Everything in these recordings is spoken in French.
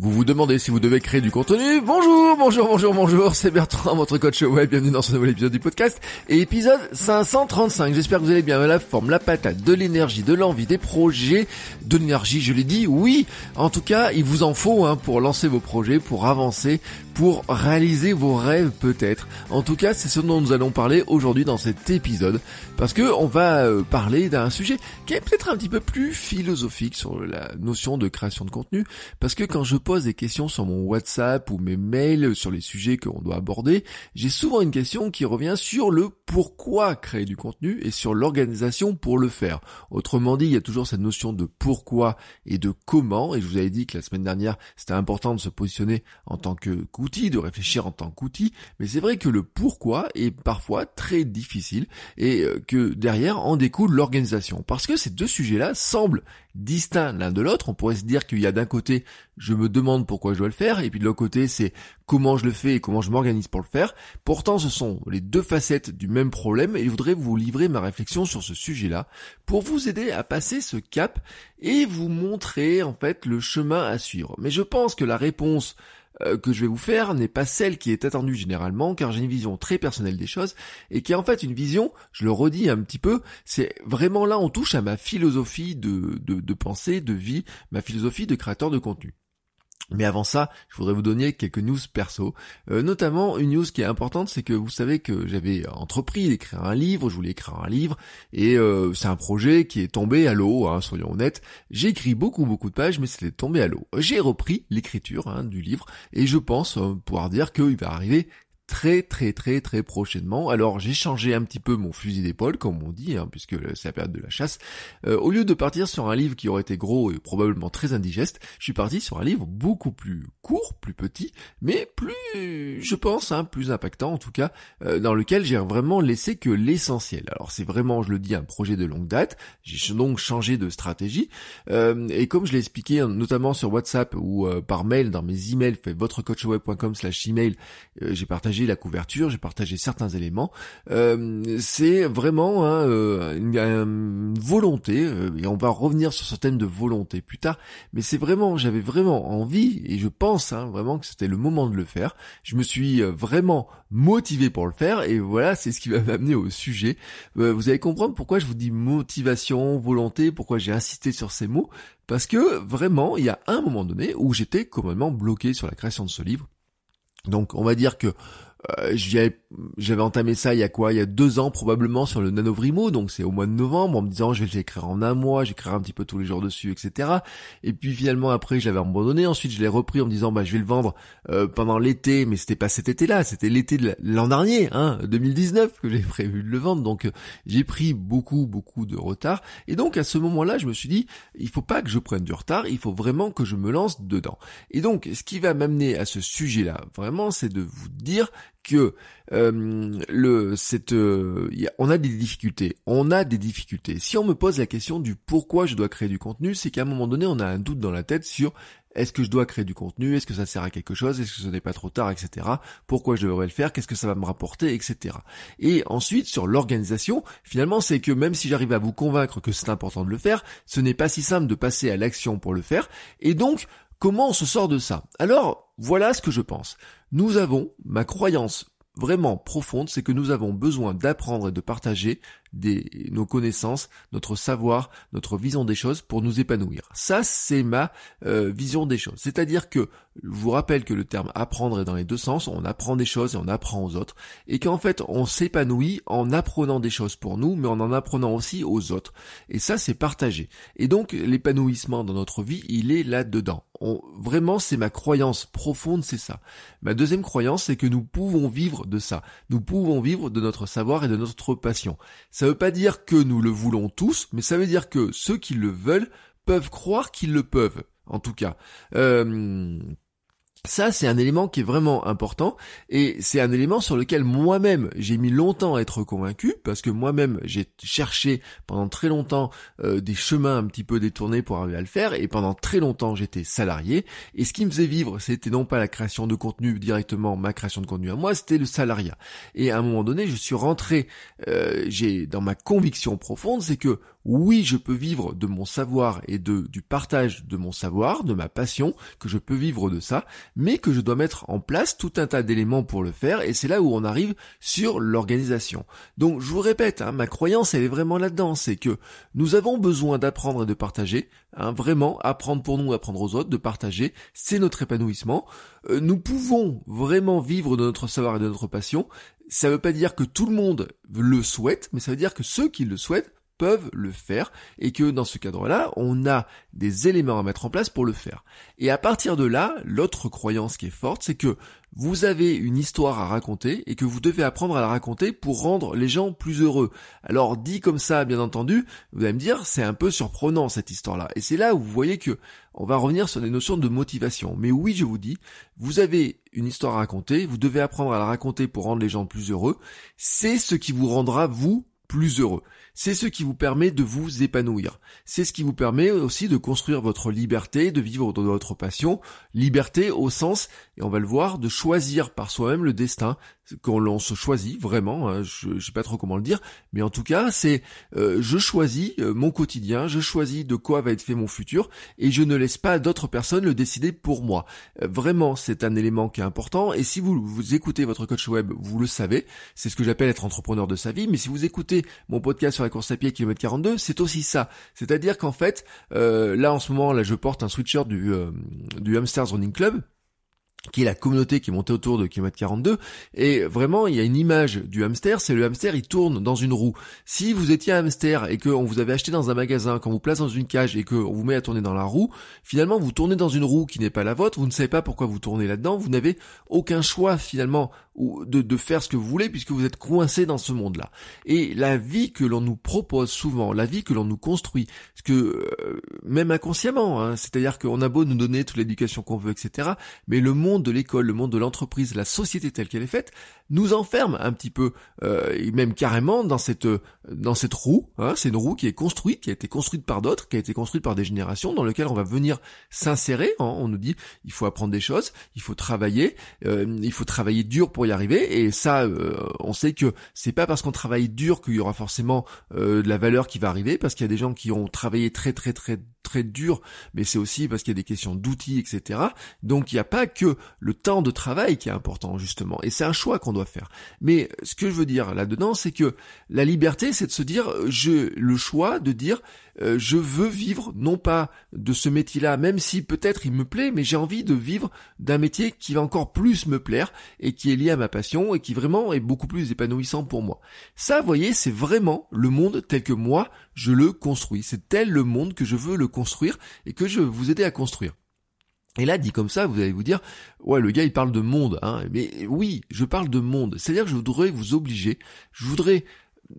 Vous vous demandez si vous devez créer du contenu. Bonjour, bonjour, bonjour, bonjour, c'est Bertrand, votre coach web, bienvenue dans ce nouvel épisode du podcast, et épisode 535, j'espère que vous allez bien, la forme, la patate, de l'énergie, de l'envie, des projets, de l'énergie, je l'ai dit, oui, en tout cas, il vous en faut hein, pour lancer vos projets, pour avancer, pour réaliser vos rêves peut-être. En tout cas, c'est ce dont nous allons parler aujourd'hui dans cet épisode, parce que on va euh, parler d'un sujet qui est peut-être un petit peu plus philosophique sur la notion de création de contenu, parce que quand je pose des questions sur mon WhatsApp ou mes mails sur les sujets qu'on doit aborder, j'ai souvent une question qui revient sur le pourquoi créer du contenu et sur l'organisation pour le faire. Autrement dit, il y a toujours cette notion de pourquoi et de comment, et je vous avais dit que la semaine dernière, c'était important de se positionner en tant que de réfléchir en tant qu'outil, mais c'est vrai que le pourquoi est parfois très difficile et euh, que derrière en découle l'organisation. Parce que ces deux sujets-là semblent distincts l'un de l'autre. On pourrait se dire qu'il y a d'un côté, je me demande pourquoi je dois le faire, et puis de l'autre côté, c'est comment je le fais et comment je m'organise pour le faire. Pourtant, ce sont les deux facettes du même problème et je voudrais vous livrer ma réflexion sur ce sujet-là pour vous aider à passer ce cap et vous montrer en fait le chemin à suivre. Mais je pense que la réponse que je vais vous faire n'est pas celle qui est attendue généralement, car j'ai une vision très personnelle des choses, et qui est en fait une vision, je le redis un petit peu, c'est vraiment là on touche à ma philosophie de, de, de pensée, de vie, ma philosophie de créateur de contenu. Mais avant ça, je voudrais vous donner quelques news perso. Euh, notamment, une news qui est importante, c'est que vous savez que j'avais entrepris d'écrire un livre, je voulais écrire un livre, et euh, c'est un projet qui est tombé à l'eau, hein, soyons honnêtes. J'ai écrit beaucoup beaucoup de pages, mais c'était tombé à l'eau. J'ai repris l'écriture hein, du livre, et je pense euh, pouvoir dire qu'il va arriver très très très très prochainement. Alors j'ai changé un petit peu mon fusil d'épaule, comme on dit, hein, puisque c'est la période de la chasse. Euh, au lieu de partir sur un livre qui aurait été gros et probablement très indigeste, je suis parti sur un livre beaucoup plus court, plus petit, mais plus, je pense, hein, plus impactant en tout cas, euh, dans lequel j'ai vraiment laissé que l'essentiel. Alors c'est vraiment, je le dis, un projet de longue date. J'ai donc changé de stratégie. Euh, et comme je l'ai expliqué notamment sur WhatsApp ou par mail dans mes emails, fait votrecoachweb.com slash email, j'ai partagé la couverture, j'ai partagé certains éléments. Euh, c'est vraiment hein, euh, une, volonté, euh, et on va revenir sur ce thème de volonté plus tard, mais c'est vraiment, j'avais vraiment envie, et je pense hein, vraiment que c'était le moment de le faire. Je me suis vraiment motivé pour le faire, et voilà, c'est ce qui va m'amener au sujet. vous allez comprendre pourquoi je vous dis motivation, volonté, pourquoi j'ai insisté sur ces mots, parce que vraiment, il y a un moment donné où j'étais complètement bloqué sur la création de ce livre. Donc on va dire que euh, j'avais entamé ça il y a quoi? Il y a deux ans probablement sur le Nanovrimo, donc c'est au mois de novembre, en me disant je vais l'écrire en un mois, j'écrirai un petit peu tous les jours dessus, etc. Et puis finalement après je l'avais abandonné, ensuite je l'ai repris en me disant bah je vais le vendre euh, pendant l'été, mais c'était pas cet été-là, c'était l'été de l'an dernier, hein, 2019 que j'ai prévu de le vendre, donc euh, j'ai pris beaucoup beaucoup de retard. Et donc à ce moment-là je me suis dit il faut pas que je prenne du retard, il faut vraiment que je me lance dedans. Et donc ce qui va m'amener à ce sujet-là, vraiment, c'est de vous dire euh, euh, on a des difficultés, on a des difficultés. Si on me pose la question du pourquoi je dois créer du contenu, c'est qu'à un moment donné, on a un doute dans la tête sur est-ce que je dois créer du contenu? Est-ce que ça sert à quelque chose? Est-ce que ce n'est pas trop tard, etc. Pourquoi je devrais le faire? Qu'est-ce que ça va me rapporter, etc. Et ensuite, sur l'organisation, finalement, c'est que même si j'arrive à vous convaincre que c'est important de le faire, ce n'est pas si simple de passer à l'action pour le faire. Et donc, comment on se sort de ça? Alors, voilà ce que je pense. Nous avons, ma croyance vraiment profonde, c'est que nous avons besoin d'apprendre et de partager des, nos connaissances, notre savoir, notre vision des choses pour nous épanouir. Ça, c'est ma euh, vision des choses. C'est-à-dire que, je vous rappelle que le terme apprendre est dans les deux sens, on apprend des choses et on apprend aux autres, et qu'en fait, on s'épanouit en apprenant des choses pour nous, mais en en apprenant aussi aux autres. Et ça, c'est partagé. Et donc, l'épanouissement dans notre vie, il est là-dedans. vraiment, c'est ma croyance profonde, c'est ça. Ma deuxième croyance, c'est que nous pouvons vivre de ça. Nous pouvons vivre de notre savoir et de notre passion. Ça veut pas dire que nous le voulons tous, mais ça veut dire que ceux qui le veulent peuvent croire qu'ils le peuvent, en tout cas. Euh, ça, c'est un élément qui est vraiment important et c'est un élément sur lequel moi-même j'ai mis longtemps à être convaincu parce que moi-même j'ai cherché pendant très longtemps euh, des chemins un petit peu détournés pour arriver à le faire et pendant très longtemps j'étais salarié et ce qui me faisait vivre c'était non pas la création de contenu directement ma création de contenu à moi c'était le salariat. Et à un moment donné je suis rentré euh, j'ai dans ma conviction profonde c'est que oui, je peux vivre de mon savoir et de, du partage de mon savoir, de ma passion, que je peux vivre de ça, mais que je dois mettre en place tout un tas d'éléments pour le faire, et c'est là où on arrive sur l'organisation. Donc, je vous répète, hein, ma croyance, elle est vraiment là-dedans, c'est que nous avons besoin d'apprendre et de partager, hein, vraiment, apprendre pour nous, apprendre aux autres, de partager, c'est notre épanouissement. Euh, nous pouvons vraiment vivre de notre savoir et de notre passion, ça ne veut pas dire que tout le monde le souhaite, mais ça veut dire que ceux qui le souhaitent peuvent le faire et que dans ce cadre-là, on a des éléments à mettre en place pour le faire. Et à partir de là, l'autre croyance qui est forte, c'est que vous avez une histoire à raconter et que vous devez apprendre à la raconter pour rendre les gens plus heureux. Alors dit comme ça, bien entendu, vous allez me dire, c'est un peu surprenant cette histoire-là. Et c'est là où vous voyez que on va revenir sur des notions de motivation. Mais oui, je vous dis, vous avez une histoire à raconter, vous devez apprendre à la raconter pour rendre les gens plus heureux. C'est ce qui vous rendra, vous, plus heureux. C'est ce qui vous permet de vous épanouir. C'est ce qui vous permet aussi de construire votre liberté, de vivre dans votre passion. Liberté au sens, et on va le voir, de choisir par soi-même le destin quand l'on se choisit vraiment. Hein, je ne sais pas trop comment le dire, mais en tout cas, c'est euh, je choisis euh, mon quotidien, je choisis de quoi va être fait mon futur, et je ne laisse pas d'autres personnes le décider pour moi. Euh, vraiment, c'est un élément qui est important. Et si vous, vous écoutez votre coach web, vous le savez. C'est ce que j'appelle être entrepreneur de sa vie. Mais si vous écoutez mon podcast sur la course à pied kilomètre 42, c'est aussi ça. C'est-à-dire qu'en fait, là en ce moment, là je porte un sweatshirt du, du Hamsters Running Club qui est la communauté qui est montée autour de km 42 et vraiment il y a une image du hamster c'est le hamster il tourne dans une roue si vous étiez un hamster et qu'on vous avait acheté dans un magasin qu'on vous place dans une cage et qu'on vous met à tourner dans la roue finalement vous tournez dans une roue qui n'est pas la vôtre vous ne savez pas pourquoi vous tournez là-dedans vous n'avez aucun choix finalement de, de faire ce que vous voulez puisque vous êtes coincé dans ce monde-là. Et la vie que l'on nous propose souvent, la vie que l'on nous construit, ce que euh, même inconsciemment, hein, c'est-à-dire qu'on a beau nous donner toute l'éducation qu'on veut, etc. Mais le monde de l'école, le monde de l'entreprise, la société telle qu'elle est faite, nous enferme un petit peu, euh, et même carrément dans cette dans cette roue. Hein, c'est une roue qui est construite, qui a été construite par d'autres, qui a été construite par des générations, dans lequel on va venir s'insérer. Hein. on nous dit il faut apprendre des choses, il faut travailler, euh, il faut travailler dur pour y arriver. Et ça, euh, on sait que c'est pas parce qu'on travaille dur qu'il y aura forcément euh, de la valeur qui va arriver, parce qu'il y a des gens qui ont travaillé très très très très dur, mais c'est aussi parce qu'il y a des questions d'outils, etc. Donc il n'y a pas que le temps de travail qui est important justement, et c'est un choix qu'on doit faire. Mais ce que je veux dire là-dedans, c'est que la liberté, c'est de se dire, je le choix de dire, euh, je veux vivre non pas de ce métier-là, même si peut-être il me plaît, mais j'ai envie de vivre d'un métier qui va encore plus me plaire et qui est lié à ma passion et qui vraiment est beaucoup plus épanouissant pour moi. Ça, voyez, c'est vraiment le monde tel que moi je le construis. C'est tel le monde que je veux le construire et que je veux vous aider à construire. Et là, dit comme ça, vous allez vous dire, ouais, le gars, il parle de monde, hein. Mais oui, je parle de monde. C'est-à-dire que je voudrais vous obliger, je voudrais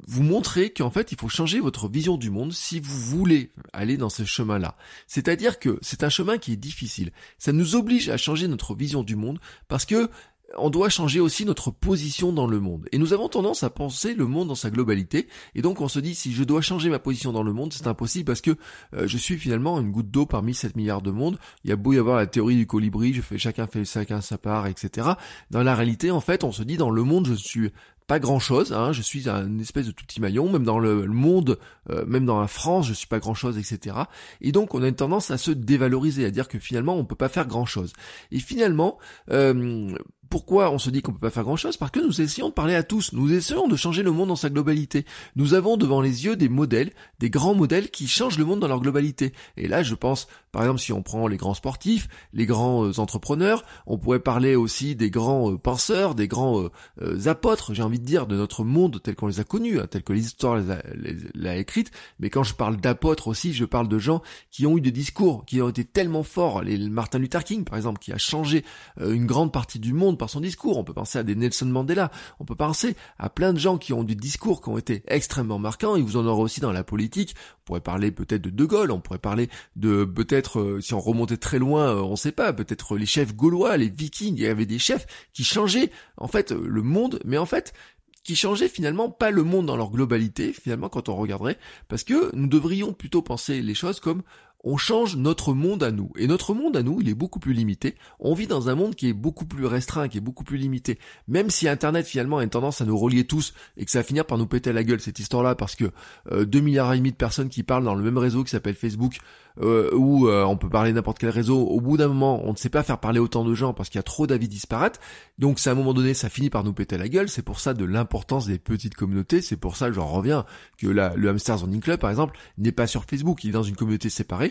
vous montrer qu'en fait, il faut changer votre vision du monde si vous voulez aller dans ce chemin-là. C'est-à-dire que c'est un chemin qui est difficile. Ça nous oblige à changer notre vision du monde parce que on doit changer aussi notre position dans le monde. Et nous avons tendance à penser le monde dans sa globalité. Et donc on se dit, si je dois changer ma position dans le monde, c'est impossible parce que euh, je suis finalement une goutte d'eau parmi 7 milliards de mondes. Il y a beau y avoir la théorie du colibri, je fais chacun fait chacun sa part, etc. Dans la réalité, en fait, on se dit, dans le monde, je suis pas grand chose, hein, je suis un espèce de tout petit maillon, même dans le monde, euh, même dans la France, je suis pas grand chose, etc. Et donc on a une tendance à se dévaloriser, à dire que finalement on peut pas faire grand chose. Et finalement, euh, pourquoi on se dit qu'on peut pas faire grand chose Parce que nous essayons de parler à tous, nous essayons de changer le monde dans sa globalité. Nous avons devant les yeux des modèles, des grands modèles qui changent le monde dans leur globalité. Et là, je pense, par exemple, si on prend les grands sportifs, les grands euh, entrepreneurs, on pourrait parler aussi des grands euh, penseurs, des grands euh, apôtres, j'ai envie de dire, de notre monde tel qu'on les a connus, hein, tel que l'histoire les l'a écrite, mais quand je parle d'apôtres aussi, je parle de gens qui ont eu des discours, qui ont été tellement forts, les Martin Luther King par exemple, qui a changé euh, une grande partie du monde par son discours, on peut penser à des Nelson Mandela, on peut penser à plein de gens qui ont du discours qui ont été extrêmement marquants, et vous en aurez aussi dans la politique, on pourrait parler peut-être de De Gaulle, on pourrait parler de peut-être, euh, si on remontait très loin, euh, on sait pas, peut-être les chefs gaulois, les vikings, il y avait des chefs qui changeaient en fait le monde, mais en fait qui changeaient finalement pas le monde dans leur globalité, finalement quand on regarderait, parce que nous devrions plutôt penser les choses comme on change notre monde à nous. Et notre monde à nous, il est beaucoup plus limité. On vit dans un monde qui est beaucoup plus restreint, qui est beaucoup plus limité. Même si Internet finalement a une tendance à nous relier tous et que ça va finir par nous péter la gueule cette histoire-là parce que euh, 2 milliards et demi de personnes qui parlent dans le même réseau qui s'appelle Facebook, euh, où euh, on peut parler n'importe quel réseau, au bout d'un moment, on ne sait pas faire parler autant de gens parce qu'il y a trop d'avis disparates. Donc c'est à un moment donné, ça finit par nous péter la gueule. C'est pour ça de l'importance des petites communautés. C'est pour ça, j'en reviens, que le Hamster Zoning Club, par exemple, n'est pas sur Facebook. Il est dans une communauté séparée.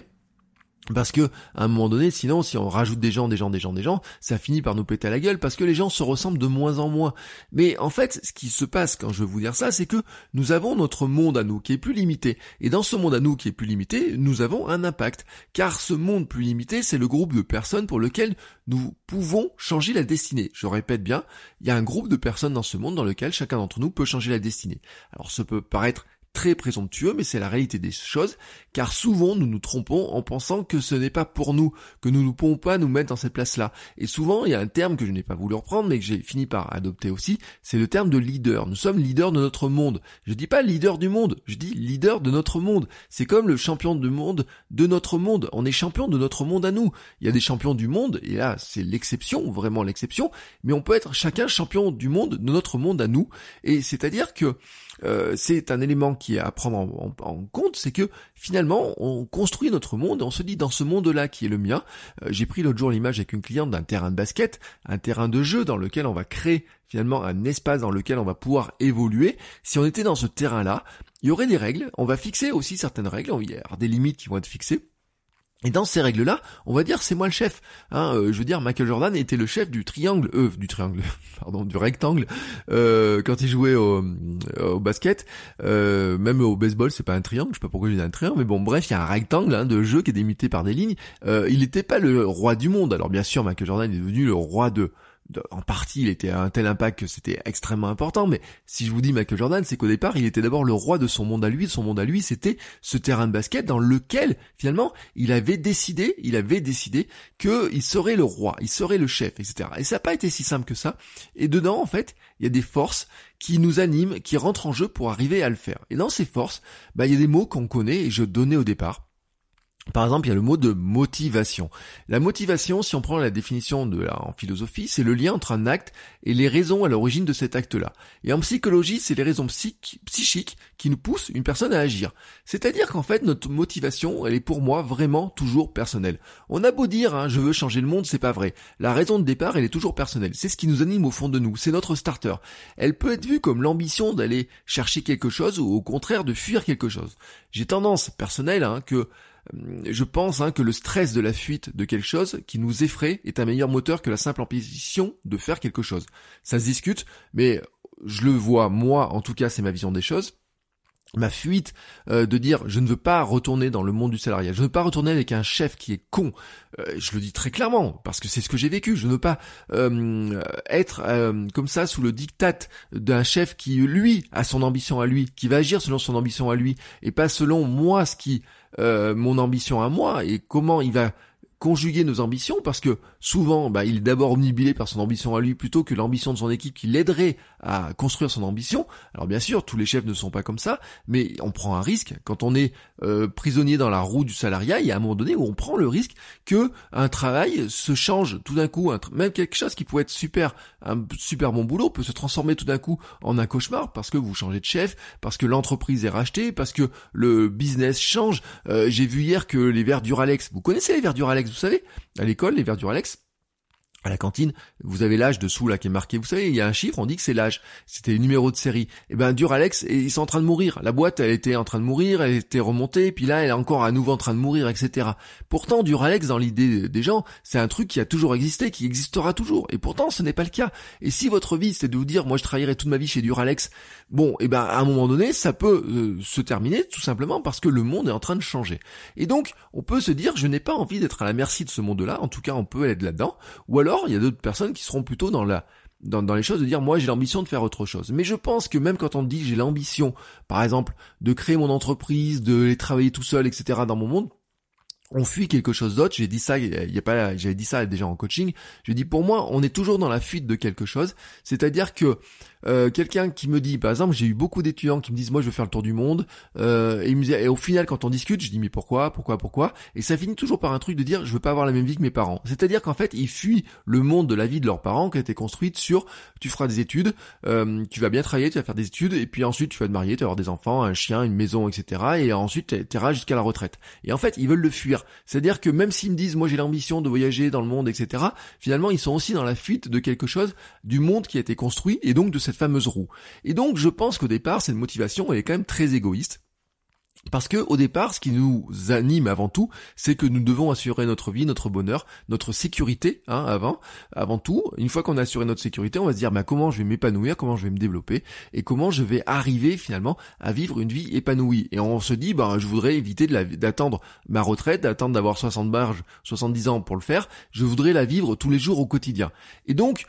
Parce que, à un moment donné, sinon, si on rajoute des gens, des gens, des gens, des gens, ça finit par nous péter à la gueule parce que les gens se ressemblent de moins en moins. Mais en fait, ce qui se passe quand je veux vous dire ça, c'est que nous avons notre monde à nous qui est plus limité. Et dans ce monde à nous qui est plus limité, nous avons un impact. Car ce monde plus limité, c'est le groupe de personnes pour lequel nous pouvons changer la destinée. Je répète bien, il y a un groupe de personnes dans ce monde dans lequel chacun d'entre nous peut changer la destinée. Alors, ça peut paraître très présomptueux, mais c'est la réalité des choses, car souvent nous nous trompons en pensant que ce n'est pas pour nous, que nous ne pouvons pas nous mettre dans cette place-là. Et souvent, il y a un terme que je n'ai pas voulu reprendre, mais que j'ai fini par adopter aussi, c'est le terme de leader. Nous sommes leaders de notre monde. Je dis pas leader du monde, je dis leader de notre monde. C'est comme le champion du monde de notre monde. On est champion de notre monde à nous. Il y a des champions du monde, et là, c'est l'exception, vraiment l'exception, mais on peut être chacun champion du monde de notre monde à nous. Et c'est-à-dire que euh, c'est un élément qui est à prendre en, compte, c'est que finalement on construit notre monde, on se dit dans ce monde-là qui est le mien. Euh, j'ai pris l'autre jour l'image avec une cliente d'un terrain de basket, un terrain de jeu dans lequel on va créer finalement un espace dans lequel on va pouvoir évoluer. Si on était dans ce terrain-là, il y aurait des règles, on va fixer aussi certaines règles, il y a des limites qui vont être fixées. Et dans ces règles-là, on va dire c'est moi le chef. Hein, euh, je veux dire, Michael Jordan était le chef du triangle, euh, du triangle, pardon, du rectangle euh, quand il jouait au, au basket, euh, même au baseball, c'est pas un triangle. Je sais pas pourquoi j'ai dit un triangle, mais bon, bref, il y a un rectangle hein, de jeu qui est délimité par des lignes. Euh, il n'était pas le roi du monde. Alors bien sûr, Michael Jordan est devenu le roi de en partie, il était à un tel impact que c'était extrêmement important, mais si je vous dis Michael Jordan, c'est qu'au départ, il était d'abord le roi de son monde à lui, son monde à lui, c'était ce terrain de basket dans lequel, finalement, il avait décidé, il avait décidé qu'il serait le roi, il serait le chef, etc. Et ça n'a pas été si simple que ça. Et dedans, en fait, il y a des forces qui nous animent, qui rentrent en jeu pour arriver à le faire. Et dans ces forces, bah, il y a des mots qu'on connaît et je donnais au départ. Par exemple, il y a le mot de motivation. La motivation, si on prend la définition de la, en philosophie, c'est le lien entre un acte et les raisons à l'origine de cet acte-là. Et en psychologie, c'est les raisons psychiques qui nous poussent une personne à agir. C'est-à-dire qu'en fait, notre motivation, elle est pour moi vraiment toujours personnelle. On a beau dire, hein, je veux changer le monde, c'est pas vrai. La raison de départ, elle est toujours personnelle. C'est ce qui nous anime au fond de nous. C'est notre starter. Elle peut être vue comme l'ambition d'aller chercher quelque chose ou au contraire de fuir quelque chose. J'ai tendance personnelle hein, que je pense hein, que le stress de la fuite de quelque chose qui nous effraie est un meilleur moteur que la simple ambition de faire quelque chose. Ça se discute, mais je le vois, moi, en tout cas, c'est ma vision des choses. Ma fuite euh, de dire je ne veux pas retourner dans le monde du salariat, je ne veux pas retourner avec un chef qui est con, euh, je le dis très clairement parce que c'est ce que j'ai vécu, je ne veux pas être comme ça sous le diktat d'un chef qui lui a son ambition à lui, qui va agir selon son ambition à lui et pas selon moi ce qui euh, mon ambition à moi et comment il va conjuguer nos ambitions parce que souvent bah, il est d'abord omnibilé par son ambition à lui plutôt que l'ambition de son équipe qui l'aiderait à construire son ambition. Alors bien sûr, tous les chefs ne sont pas comme ça, mais on prend un risque quand on est euh, prisonnier dans la roue du salariat. Il y a un moment donné où on prend le risque que un travail se change tout d'un coup, même quelque chose qui pourrait être super, un super bon boulot peut se transformer tout d'un coup en un cauchemar parce que vous changez de chef, parce que l'entreprise est rachetée, parce que le business change. Euh, j'ai vu hier que les verres Duralex, vous connaissez les verres Duralex, vous savez, à l'école, les verres Duralex à la cantine, vous avez l'âge dessous là qui est marqué. Vous savez, il y a un chiffre, on dit que c'est l'âge. C'était le numéro de série. Et eh ben Duralex, ils sont en train de mourir. La boîte, elle était en train de mourir, elle était remontée, puis là, elle est encore à nouveau en train de mourir, etc. Pourtant, Duralex, dans l'idée des gens, c'est un truc qui a toujours existé, qui existera toujours. Et pourtant, ce n'est pas le cas. Et si votre vie, c'est de vous dire, moi, je travaillerai toute ma vie chez Duralex, bon, et eh ben à un moment donné, ça peut euh, se terminer tout simplement parce que le monde est en train de changer. Et donc, on peut se dire, je n'ai pas envie d'être à la merci de ce monde-là. En tout cas, on peut être là-dedans. Ou alors, il y a d'autres personnes qui seront plutôt dans la dans, les choses de dire moi j'ai l'ambition de faire autre chose. Mais je pense que même quand on dit j'ai l'ambition, par exemple, de créer mon entreprise, de les travailler tout seul, etc. dans mon monde, on fuit quelque chose d'autre. J'ai dit ça, il y a pas, j'avais dit ça déjà en coaching. Je dis pour moi, on est toujours dans la fuite de quelque chose. C'est-à-dire que euh, quelqu'un qui me dit, par exemple, j'ai eu beaucoup d'étudiants qui me disent, moi, je veux faire le tour du monde, euh, et, au final, quand on discute, je dis, mais pourquoi, pourquoi, pourquoi? Et ça finit toujours par un truc de dire, je veux pas avoir la même vie que mes parents. C'est-à-dire qu'en fait, ils fuient le monde de la vie de leurs parents qui a été construite sur, tu feras des études, euh, tu vas bien travailler, tu vas faire des études, et puis ensuite, tu vas te marier, tu vas avoir des enfants, un chien, une maison, etc. Et ensuite, tu iras jusqu'à la retraite. Et en fait, ils veulent le fuir. C'est-à-dire que même s'ils me disent, moi, j'ai l'ambition de voyager dans le monde, etc. Finalement, ils sont aussi dans la fuite de quelque chose du monde qui a été construit, et donc de cette fameuse roue. Et donc je pense qu'au départ, cette motivation, elle est quand même très égoïste. Parce que au départ, ce qui nous anime avant tout, c'est que nous devons assurer notre vie, notre bonheur, notre sécurité, hein, avant, avant tout. Une fois qu'on a assuré notre sécurité, on va se dire, bah, comment je vais m'épanouir, comment je vais me développer, et comment je vais arriver finalement à vivre une vie épanouie. Et on se dit, bah, je voudrais éviter d'attendre ma retraite, d'attendre d'avoir 60 barges, 70 ans pour le faire. Je voudrais la vivre tous les jours au quotidien. Et donc,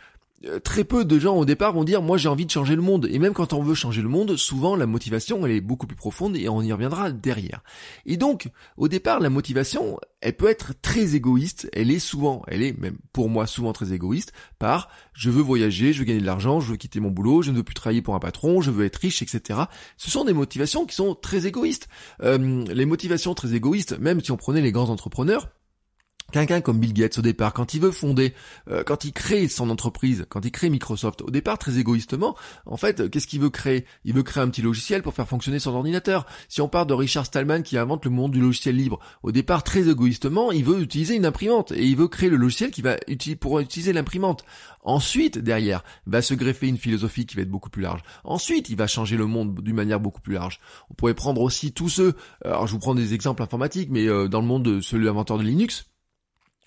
très peu de gens au départ vont dire moi j'ai envie de changer le monde. Et même quand on veut changer le monde souvent la motivation elle est beaucoup plus profonde et on y reviendra derrière. Et donc au départ la motivation elle peut être très égoïste. Elle est souvent elle est même pour moi souvent très égoïste par je veux voyager je veux gagner de l'argent je veux quitter mon boulot je ne veux plus travailler pour un patron je veux être riche etc ce sont des motivations qui sont très égoïstes. Euh, les motivations très égoïstes même si on prenait les grands entrepreneurs Quelqu'un comme Bill Gates au départ, quand il veut fonder, euh, quand il crée son entreprise, quand il crée Microsoft, au départ très égoïstement, en fait, qu'est-ce qu'il veut créer? Il veut créer un petit logiciel pour faire fonctionner son ordinateur. Si on part de Richard Stallman qui invente le monde du logiciel libre, au départ très égoïstement, il veut utiliser une imprimante et il veut créer le logiciel qui va pour utiliser l'imprimante. Ensuite, derrière, va se greffer une philosophie qui va être beaucoup plus large. Ensuite, il va changer le monde d'une manière beaucoup plus large. On pourrait prendre aussi tous ceux, alors je vous prends des exemples informatiques, mais euh, dans le monde de celui inventeur de Linux,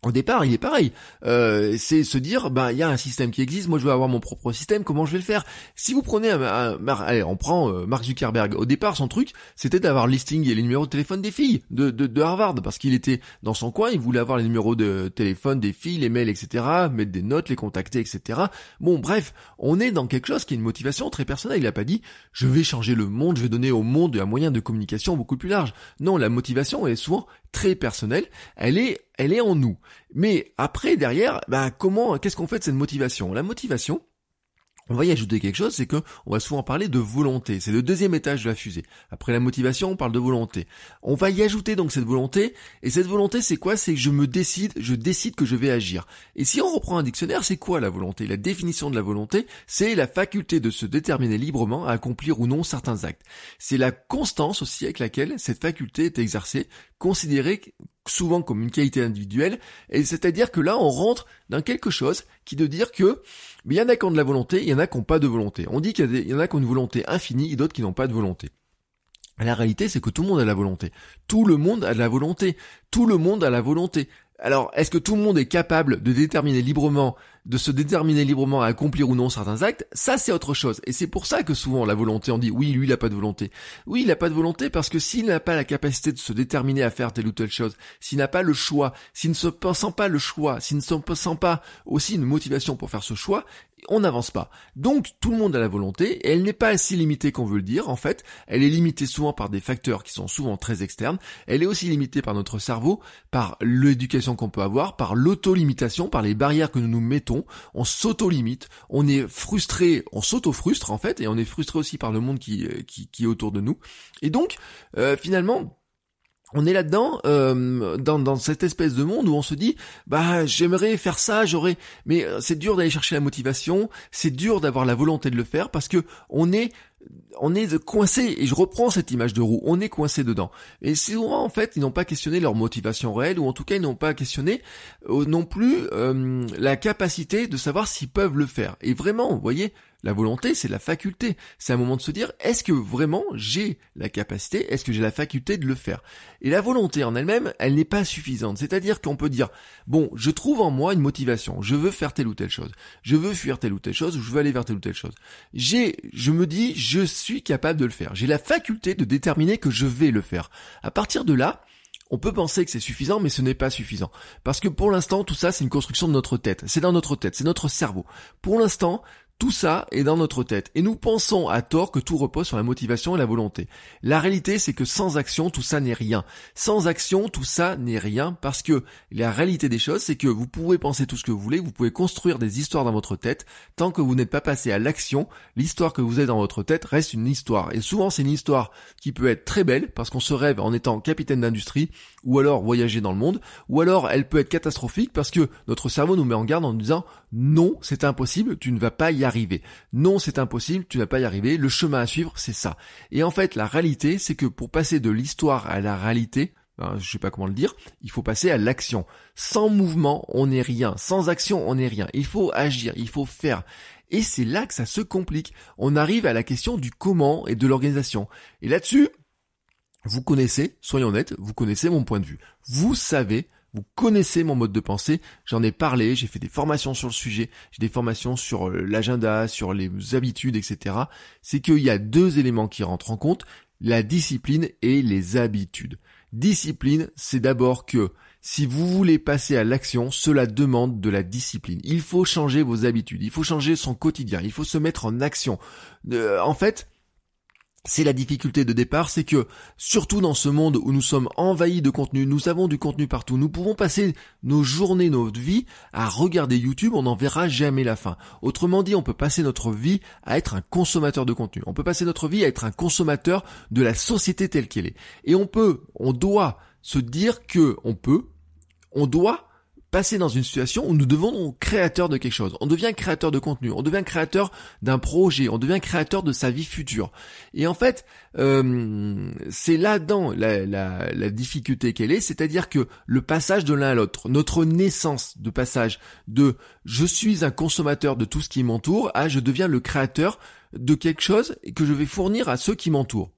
au départ, il est pareil. Euh, c'est se dire, bah, il y a un système qui existe. Moi, je veux avoir mon propre système. Comment je vais le faire? Si vous prenez, un, allez, on prend euh, Mark Zuckerberg. Au départ, son truc, c'était d'avoir listing et les numéros de téléphone des filles de, de, de Harvard, parce qu'il était dans son coin. Il voulait avoir les numéros de téléphone des filles, les mails, etc. Mettre des notes, les contacter, etc. Bon, bref, on est dans quelque chose qui est une motivation très personnelle. Il a pas dit, je vais changer le monde, je vais donner au monde un moyen de communication beaucoup plus large. Non, la motivation est souvent très personnelle. Elle est elle est en nous. Mais après, derrière, bah, comment, qu'est-ce qu'on fait de cette motivation? La motivation, on va y ajouter quelque chose, c'est que on va souvent parler de volonté. C'est le deuxième étage de la fusée. Après la motivation, on parle de volonté. On va y ajouter donc cette volonté. Et cette volonté, c'est quoi? C'est que je me décide, je décide que je vais agir. Et si on reprend un dictionnaire, c'est quoi la volonté? La définition de la volonté, c'est la faculté de se déterminer librement à accomplir ou non certains actes. C'est la constance aussi avec laquelle cette faculté est exercée, considérée souvent comme une qualité individuelle, et c'est-à-dire que là on rentre dans quelque chose qui de dire que il y en a qui ont de la volonté, il y en a qui n'ont pas de volonté. On dit qu'il y, en a qui ont une volonté infinie et d'autres qui n'ont pas de volonté. La réalité, c'est que tout le monde a la volonté. Tout le monde a de la volonté. Tout le monde a la volonté. Alors, est-ce que tout le monde est capable de déterminer librement, de se déterminer librement à accomplir ou non certains actes Ça, c'est autre chose. Et c'est pour ça que souvent la volonté, on dit oui, lui, il n'a pas de volonté. Oui, il n'a pas de volonté parce que s'il n'a pas la capacité de se déterminer à faire telle ou telle chose, s'il n'a pas le choix, s'il ne se sent pas le choix, s'il ne se sent pas aussi une motivation pour faire ce choix, on n'avance pas. Donc tout le monde a la volonté, et elle n'est pas si limitée qu'on veut le dire, en fait, elle est limitée souvent par des facteurs qui sont souvent très externes, elle est aussi limitée par notre cerveau, par l'éducation qu'on peut avoir, par l'auto-limitation, par les barrières que nous nous mettons, on s'auto-limite, on est frustré, on s'auto-frustre en fait, et on est frustré aussi par le monde qui, euh, qui, est autour de nous. Et donc, euh, finalement, on est là-dedans, euh, dans, dans cette espèce de monde où on se dit, bah j'aimerais faire ça, j'aurais, mais euh, c'est dur d'aller chercher la motivation, c'est dur d'avoir la volonté de le faire parce que on est on est coincé, et je reprends cette image de roue, on est coincé dedans. Et souvent, en fait, ils n'ont pas questionné leur motivation réelle, ou en tout cas, ils n'ont pas questionné euh, non plus euh, la capacité de savoir s'ils peuvent le faire. Et vraiment, vous voyez, la volonté, c'est la faculté. C'est un moment de se dire, est-ce que vraiment j'ai la capacité, est-ce que j'ai la faculté de le faire? Et la volonté en elle-même, elle n'est pas suffisante. C'est-à-dire qu'on peut dire, bon, je trouve en moi une motivation, je veux faire telle ou telle chose, je veux fuir telle ou telle chose, ou je veux aller vers telle ou telle chose. J'ai, je me dis, suis capable de le faire. J'ai la faculté de déterminer que je vais le faire. À partir de là, on peut penser que c'est suffisant, mais ce n'est pas suffisant. Parce que pour l'instant, tout ça, c'est une construction de notre tête. C'est dans notre tête, c'est notre cerveau. Pour l'instant, tout ça est dans notre tête et nous pensons à tort que tout repose sur la motivation et la volonté. La réalité c'est que sans action tout ça n'est rien. Sans action tout ça n'est rien parce que la réalité des choses c'est que vous pouvez penser tout ce que vous voulez, vous pouvez construire des histoires dans votre tête, tant que vous n'êtes pas passé à l'action, l'histoire que vous avez dans votre tête reste une histoire. Et souvent c'est une histoire qui peut être très belle parce qu'on se rêve en étant capitaine d'industrie ou alors voyager dans le monde, ou alors elle peut être catastrophique parce que notre cerveau nous met en garde en nous disant non c'est impossible, tu ne vas pas y arriver non, c'est impossible, tu n'as pas y arriver, le chemin à suivre, c'est ça. Et en fait, la réalité, c'est que pour passer de l'histoire à la réalité, ben, je sais pas comment le dire, il faut passer à l'action. Sans mouvement, on n'est rien. Sans action, on n'est rien. Il faut agir, il faut faire. Et c'est là que ça se complique. On arrive à la question du comment et de l'organisation. Et là-dessus, vous connaissez, soyons honnêtes, vous connaissez mon point de vue. Vous savez vous connaissez mon mode de pensée, j'en ai parlé, j'ai fait des formations sur le sujet, j'ai des formations sur euh, l'agenda, sur les habitudes, etc. C'est qu'il y a deux éléments qui rentrent en compte, la discipline et les habitudes. Discipline, c'est d'abord que si vous voulez passer à l'action, cela demande de la discipline. Il faut changer vos habitudes, il faut changer son quotidien, il faut se mettre en action. Euh, en fait, c'est la difficulté de départ, c'est que surtout dans ce monde où nous sommes envahis de contenu, nous avons du contenu partout, nous pouvons passer nos journées, notre vie à regarder YouTube, on n'en verra jamais la fin. Autrement dit, on peut passer notre vie à être un consommateur de contenu. On peut passer notre vie à être un consommateur de la société telle qu'elle est. Et on peut, on doit se dire que on peut, on doit passer dans une situation où nous devenons créateurs de quelque chose. On devient créateur de contenu, on devient créateur d'un projet, on devient créateur de sa vie future. Et en fait, euh, c'est là-dedans la difficulté qu'elle est, c'est-à-dire que le passage de l'un à l'autre, notre naissance de passage de je suis un consommateur de tout ce qui m'entoure à je deviens le créateur de quelque chose que je vais fournir à ceux qui m'entourent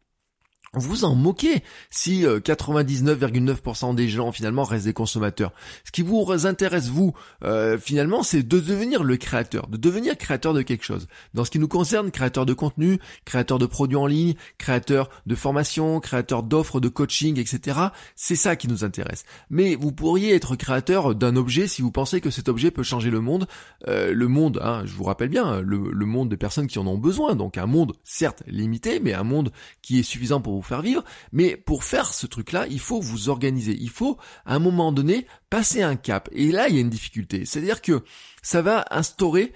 vous en moquez si 99,9% euh, des gens finalement restent des consommateurs. Ce qui vous intéresse vous euh, finalement c'est de devenir le créateur, de devenir créateur de quelque chose. Dans ce qui nous concerne, créateur de contenu, créateur de produits en ligne, créateur de formation, créateur d'offres de coaching, etc. C'est ça qui nous intéresse. Mais vous pourriez être créateur d'un objet si vous pensez que cet objet peut changer le monde. Euh, le monde, hein, je vous rappelle bien, le, le monde des personnes qui en ont besoin. Donc un monde certes limité, mais un monde qui est suffisant pour vous faire vivre, mais pour faire ce truc-là, il faut vous organiser. Il faut, à un moment donné, passer un cap. Et là, il y a une difficulté. C'est-à-dire que ça va instaurer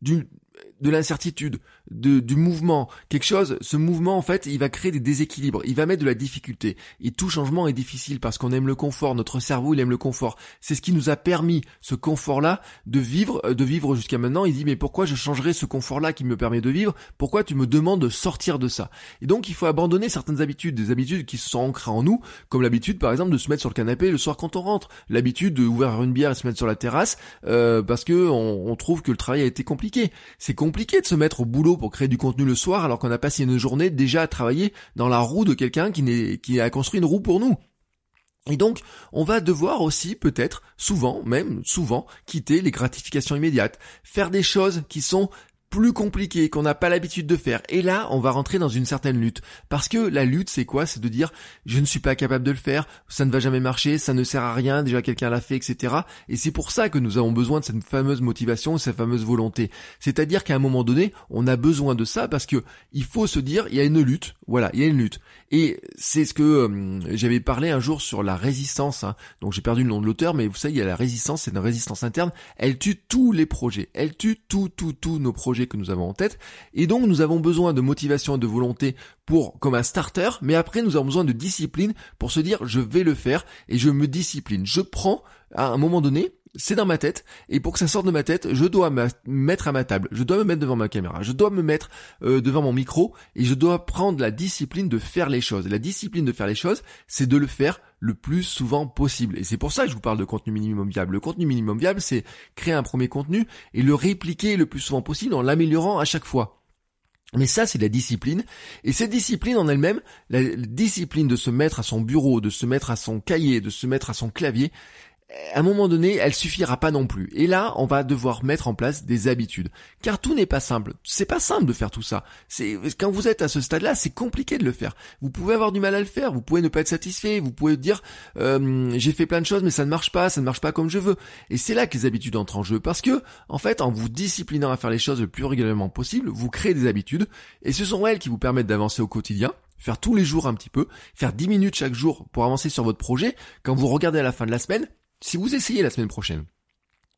du, de l'incertitude, de, du mouvement, quelque chose, ce mouvement en fait, il va créer des déséquilibres, il va mettre de la difficulté. Et tout changement est difficile parce qu'on aime le confort, notre cerveau il aime le confort. C'est ce qui nous a permis, ce confort-là, de vivre, euh, de vivre jusqu'à maintenant. Il dit mais pourquoi je changerais ce confort-là qui me permet de vivre? Pourquoi tu me demandes de sortir de ça? Et donc il faut abandonner certaines habitudes, des habitudes qui sont ancrées en nous, comme l'habitude par exemple de se mettre sur le canapé le soir quand on rentre, l'habitude d'ouvrir une bière et se mettre sur la terrasse euh, parce que on, on trouve que le travail a été compliqué. C'est compliqué de se mettre au boulot pour créer du contenu le soir alors qu'on a passé une journée déjà à travailler dans la roue de quelqu'un qui, a construit une roue pour nous. Et donc, on va devoir aussi peut-être, souvent, même souvent, quitter les gratifications immédiates, faire des choses qui sont plus compliqué, qu'on n'a pas l'habitude de faire. Et là, on va rentrer dans une certaine lutte. Parce que la lutte, c'est quoi? C'est de dire, je ne suis pas capable de le faire, ça ne va jamais marcher, ça ne sert à rien, déjà quelqu'un l'a fait, etc. Et c'est pour ça que nous avons besoin de cette fameuse motivation, cette fameuse volonté. C'est-à-dire qu'à un moment donné, on a besoin de ça parce que il faut se dire, il y a une lutte. Voilà, il y a une lutte. Et c'est ce que euh, j'avais parlé un jour sur la résistance. Hein. Donc j'ai perdu le nom de l'auteur, mais vous savez, il y a la résistance, c'est une résistance interne. Elle tue tous les projets. Elle tue tout, tout, tous nos projets que nous avons en tête. Et donc nous avons besoin de motivation et de volonté pour comme un starter, mais après nous avons besoin de discipline pour se dire je vais le faire et je me discipline. Je prends à un moment donné, c'est dans ma tête, et pour que ça sorte de ma tête, je dois me mettre à ma table, je dois me mettre devant ma caméra, je dois me mettre euh, devant mon micro, et je dois prendre la discipline de faire les choses. La discipline de faire les choses, c'est de le faire le plus souvent possible. Et c'est pour ça que je vous parle de contenu minimum viable. Le contenu minimum viable, c'est créer un premier contenu et le répliquer le plus souvent possible en l'améliorant à chaque fois. Mais ça, c'est la discipline. Et cette discipline en elle-même, la discipline de se mettre à son bureau, de se mettre à son cahier, de se mettre à son clavier, à un moment donné, elle suffira pas non plus. Et là, on va devoir mettre en place des habitudes. Car tout n'est pas simple. C'est pas simple de faire tout ça. Quand vous êtes à ce stade-là, c'est compliqué de le faire. Vous pouvez avoir du mal à le faire. Vous pouvez ne pas être satisfait. Vous pouvez dire, euh, j'ai fait plein de choses, mais ça ne marche pas, ça ne marche pas comme je veux. Et c'est là que les habitudes entrent en jeu. Parce que, en fait, en vous disciplinant à faire les choses le plus régulièrement possible, vous créez des habitudes. Et ce sont elles qui vous permettent d'avancer au quotidien faire tous les jours un petit peu, faire 10 minutes chaque jour pour avancer sur votre projet. Quand vous regardez à la fin de la semaine, si vous essayez la semaine prochaine,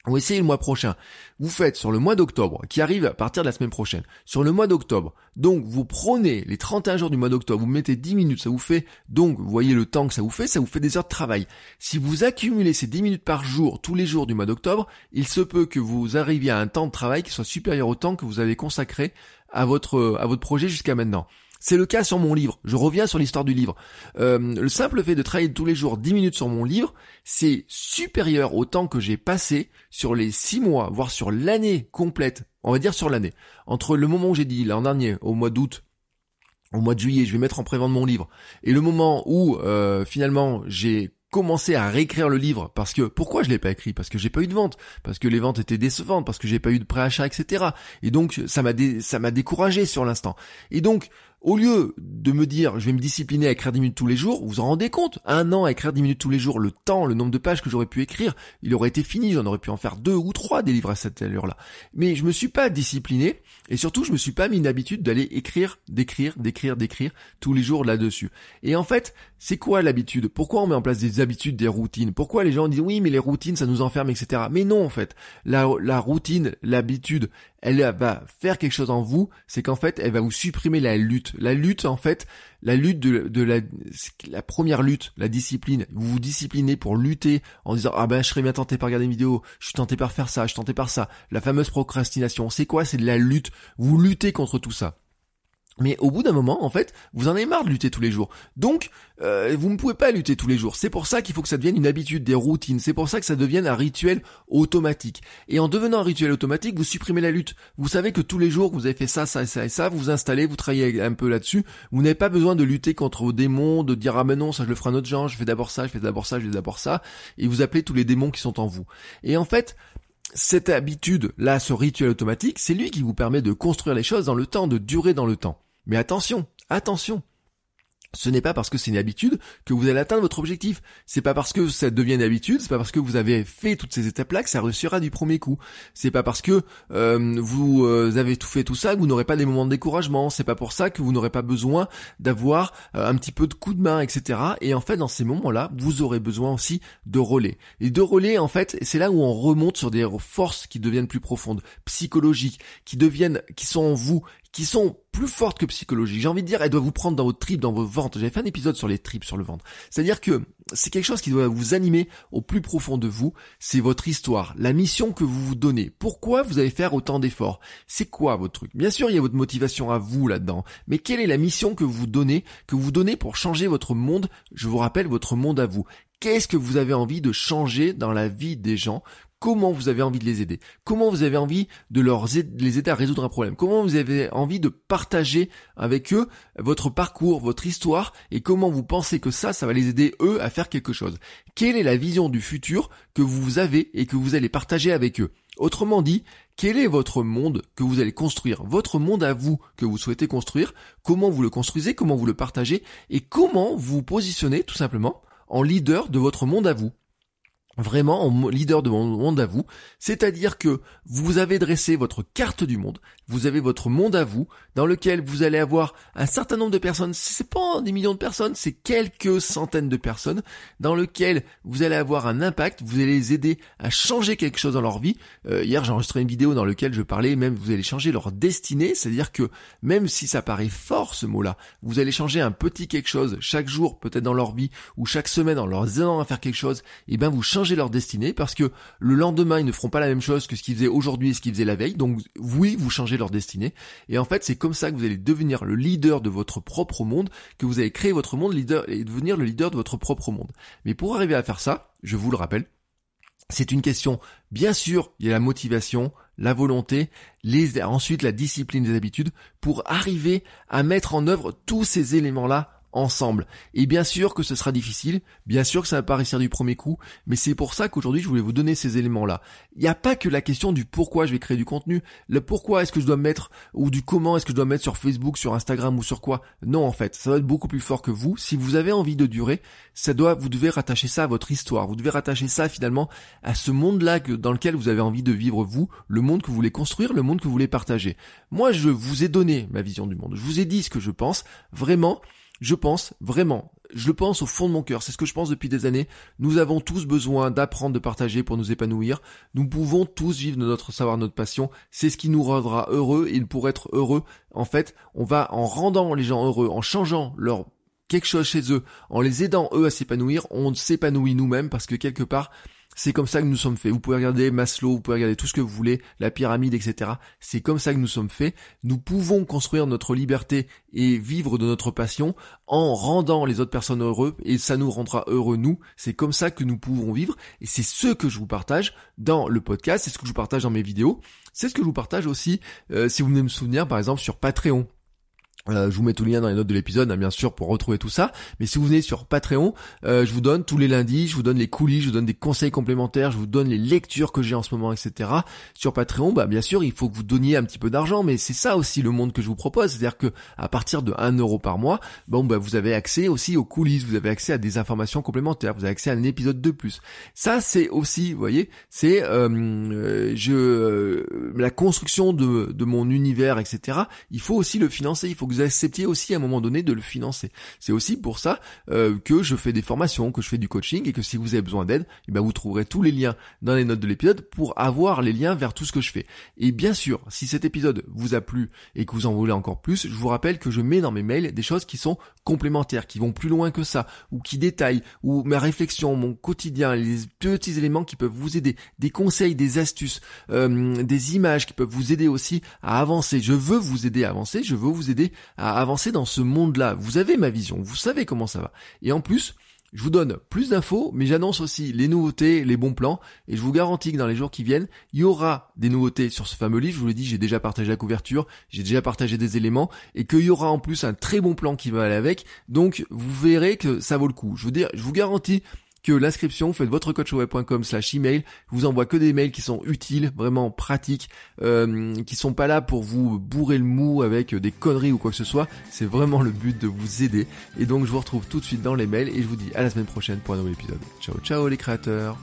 ou essayez le mois prochain, vous faites sur le mois d'octobre, qui arrive à partir de la semaine prochaine, sur le mois d'octobre, donc vous prenez les 31 jours du mois d'octobre, vous mettez 10 minutes, ça vous fait, donc vous voyez le temps que ça vous fait, ça vous fait des heures de travail. Si vous accumulez ces 10 minutes par jour, tous les jours du mois d'octobre, il se peut que vous arriviez à un temps de travail qui soit supérieur au temps que vous avez consacré à votre, à votre projet jusqu'à maintenant. C'est le cas sur mon livre. Je reviens sur l'histoire du livre. Euh, le simple fait de travailler tous les jours 10 minutes sur mon livre, c'est supérieur au temps que j'ai passé sur les 6 mois, voire sur l'année complète. On va dire sur l'année. Entre le moment où j'ai dit l'an dernier, au mois d'août, au mois de juillet, je vais mettre en prévente mon livre, et le moment où euh, finalement j'ai commencé à réécrire le livre parce que pourquoi je l'ai pas écrit? Parce que j'ai pas eu de vente parce que les ventes étaient décevantes parce que j'ai pas eu de préachat etc et donc ça m'a ça m'a découragé sur l'instant et donc au lieu de me dire, je vais me discipliner à écrire 10 minutes tous les jours, vous en rendez compte Un an à écrire 10 minutes tous les jours, le temps, le nombre de pages que j'aurais pu écrire, il aurait été fini, j'en aurais pu en faire deux ou trois des livres à cette allure-là. Mais je me suis pas discipliné, et surtout je me suis pas mis une habitude d'aller écrire, d'écrire, d'écrire, d'écrire tous les jours là-dessus. Et en fait, c'est quoi l'habitude? Pourquoi on met en place des habitudes, des routines? Pourquoi les gens disent oui mais les routines ça nous enferme, etc. Mais non en fait, la routine, l'habitude, elle va faire quelque chose en vous, c'est qu'en fait, elle va vous supprimer la lutte. La lutte, en fait, la lutte de, la, la première lutte, la discipline. Vous vous disciplinez pour lutter en disant, ah ben, je serais bien tenté par regarder une vidéo, je suis tenté par faire ça, je suis tenté par ça. La fameuse procrastination. C'est quoi? C'est de la lutte. Vous luttez contre tout ça. Mais au bout d'un moment, en fait, vous en avez marre de lutter tous les jours. Donc, euh, vous ne pouvez pas lutter tous les jours. C'est pour ça qu'il faut que ça devienne une habitude, des routines. C'est pour ça que ça devienne un rituel automatique. Et en devenant un rituel automatique, vous supprimez la lutte. Vous savez que tous les jours, vous avez fait ça, ça, ça et ça, vous vous installez, vous travaillez un peu là-dessus. Vous n'avez pas besoin de lutter contre vos démons, de dire ah mais non, ça je le ferai un autre genre, je fais d'abord ça, je fais d'abord ça, je fais d'abord ça. Et vous appelez tous les démons qui sont en vous. Et en fait, cette habitude, là, ce rituel automatique, c'est lui qui vous permet de construire les choses dans le temps, de durer dans le temps. Mais attention, attention, ce n'est pas parce que c'est une habitude que vous allez atteindre votre objectif. C'est pas parce que ça devient une habitude, c'est pas parce que vous avez fait toutes ces étapes-là que ça réussira du premier coup. C'est pas parce que euh, vous euh, avez tout fait tout ça que vous n'aurez pas des moments de découragement. C'est pas pour ça que vous n'aurez pas besoin d'avoir euh, un petit peu de coup de main, etc. Et en fait, dans ces moments-là, vous aurez besoin aussi de relais. Et de relais, en fait, c'est là où on remonte sur des forces qui deviennent plus profondes, psychologiques, qui deviennent, qui sont en vous, qui sont plus fortes que psychologiques. J'ai envie de dire, elles doivent vous prendre dans votre tripes, dans vos ventes. J'avais fait un épisode sur les tripes, sur le ventre. C'est-à-dire que c'est quelque chose qui doit vous animer au plus profond de vous. C'est votre histoire, la mission que vous vous donnez. Pourquoi vous allez faire autant d'efforts? C'est quoi votre truc? Bien sûr, il y a votre motivation à vous là-dedans. Mais quelle est la mission que vous donnez, que vous donnez pour changer votre monde? Je vous rappelle votre monde à vous. Qu'est-ce que vous avez envie de changer dans la vie des gens comment vous avez envie de les aider, comment vous avez envie de les aider à résoudre un problème, comment vous avez envie de partager avec eux votre parcours, votre histoire? Et comment vous pensez que ça, ça va les aider eux à faire quelque chose? Quelle est la vision du futur que vous avez et que vous allez partager avec eux? Autrement dit, quel est votre monde que vous allez construire, votre monde à vous que vous souhaitez construire, comment vous le construisez, comment vous le partagez et comment vous positionnez tout simplement en leader de votre monde à vous? Vraiment en leader de mon monde à vous, c'est-à-dire que vous avez dressé votre carte du monde, vous avez votre monde à vous, dans lequel vous allez avoir un certain nombre de personnes, c'est pas des millions de personnes, c'est quelques centaines de personnes, dans lequel vous allez avoir un impact, vous allez les aider à changer quelque chose dans leur vie. Euh, hier j'ai enregistré une vidéo dans laquelle je parlais, même vous allez changer leur destinée, c'est-à-dire que même si ça paraît fort ce mot-là, vous allez changer un petit quelque chose chaque jour peut-être dans leur vie, ou chaque semaine en leur aidant à faire quelque chose, et eh ben vous changez changer leur destinée parce que le lendemain, ils ne feront pas la même chose que ce qu'ils faisaient aujourd'hui et ce qu'ils faisaient la veille. Donc oui, vous changez leur destinée. Et en fait, c'est comme ça que vous allez devenir le leader de votre propre monde, que vous allez créer votre monde leader et devenir le leader de votre propre monde. Mais pour arriver à faire ça, je vous le rappelle, c'est une question, bien sûr, il y a la motivation, la volonté, les, ensuite la discipline des habitudes, pour arriver à mettre en œuvre tous ces éléments-là ensemble. Et bien sûr que ce sera difficile, bien sûr que ça va pas réussir du premier coup, mais c'est pour ça qu'aujourd'hui je voulais vous donner ces éléments-là. Il n'y a pas que la question du pourquoi je vais créer du contenu, le pourquoi est-ce que je dois mettre, ou du comment est-ce que je dois mettre sur Facebook, sur Instagram ou sur quoi. Non en fait, ça doit être beaucoup plus fort que vous. Si vous avez envie de durer, ça doit, vous devez rattacher ça à votre histoire, vous devez rattacher ça finalement à ce monde-là dans lequel vous avez envie de vivre vous, le monde que vous voulez construire, le monde que vous voulez partager. Moi je vous ai donné ma vision du monde, je vous ai dit ce que je pense, vraiment, je pense vraiment, je le pense au fond de mon cœur, c'est ce que je pense depuis des années, nous avons tous besoin d'apprendre, de partager pour nous épanouir, nous pouvons tous vivre de notre savoir, notre passion, c'est ce qui nous rendra heureux et pour être heureux, en fait, on va en rendant les gens heureux, en changeant leur quelque chose chez eux, en les aidant eux à s'épanouir, on s'épanouit nous-mêmes parce que quelque part, c'est comme ça que nous sommes faits. Vous pouvez regarder Maslow, vous pouvez regarder tout ce que vous voulez, la pyramide, etc. C'est comme ça que nous sommes faits. Nous pouvons construire notre liberté et vivre de notre passion en rendant les autres personnes heureux et ça nous rendra heureux nous. C'est comme ça que nous pouvons vivre et c'est ce que je vous partage dans le podcast, c'est ce que je vous partage dans mes vidéos. C'est ce que je vous partage aussi, euh, si vous venez me souvenir, par exemple, sur Patreon. Euh, je vous mets tout le lien dans les notes de l'épisode, hein, bien sûr, pour retrouver tout ça. Mais si vous venez sur Patreon, euh, je vous donne tous les lundis, je vous donne les coulisses, je vous donne des conseils complémentaires, je vous donne les lectures que j'ai en ce moment, etc. Sur Patreon, bah bien sûr, il faut que vous donniez un petit peu d'argent, mais c'est ça aussi le monde que je vous propose, c'est-à-dire que à partir de 1 euro par mois, bon bah vous avez accès aussi aux coulisses, vous avez accès à des informations complémentaires, vous avez accès à un épisode de plus. Ça, c'est aussi, vous voyez, c'est euh, je la construction de, de mon univers, etc. Il faut aussi le financer, il faut vous acceptiez aussi à un moment donné de le financer. C'est aussi pour ça euh, que je fais des formations, que je fais du coaching et que si vous avez besoin d'aide, eh ben vous trouverez tous les liens dans les notes de l'épisode pour avoir les liens vers tout ce que je fais. Et bien sûr, si cet épisode vous a plu et que vous en voulez encore plus, je vous rappelle que je mets dans mes mails des choses qui sont complémentaires, qui vont plus loin que ça, ou qui détaillent, ou ma réflexion, mon quotidien, les petits éléments qui peuvent vous aider, des conseils, des astuces, euh, des images qui peuvent vous aider aussi à avancer. Je veux vous aider à avancer, je veux vous aider à avancer dans ce monde-là. Vous avez ma vision, vous savez comment ça va. Et en plus, je vous donne plus d'infos, mais j'annonce aussi les nouveautés, les bons plans, et je vous garantis que dans les jours qui viennent, il y aura des nouveautés sur ce fameux livre. Je vous l'ai dit, j'ai déjà partagé la couverture, j'ai déjà partagé des éléments, et qu'il y aura en plus un très bon plan qui va aller avec. Donc, vous verrez que ça vaut le coup. Je veux dire, je vous garantis que l'inscription, faites votre coachweb.com slash email, je vous envoie que des mails qui sont utiles, vraiment pratiques, euh, qui sont pas là pour vous bourrer le mou avec des conneries ou quoi que ce soit, c'est vraiment le but de vous aider. Et donc je vous retrouve tout de suite dans les mails et je vous dis à la semaine prochaine pour un nouvel épisode. Ciao ciao les créateurs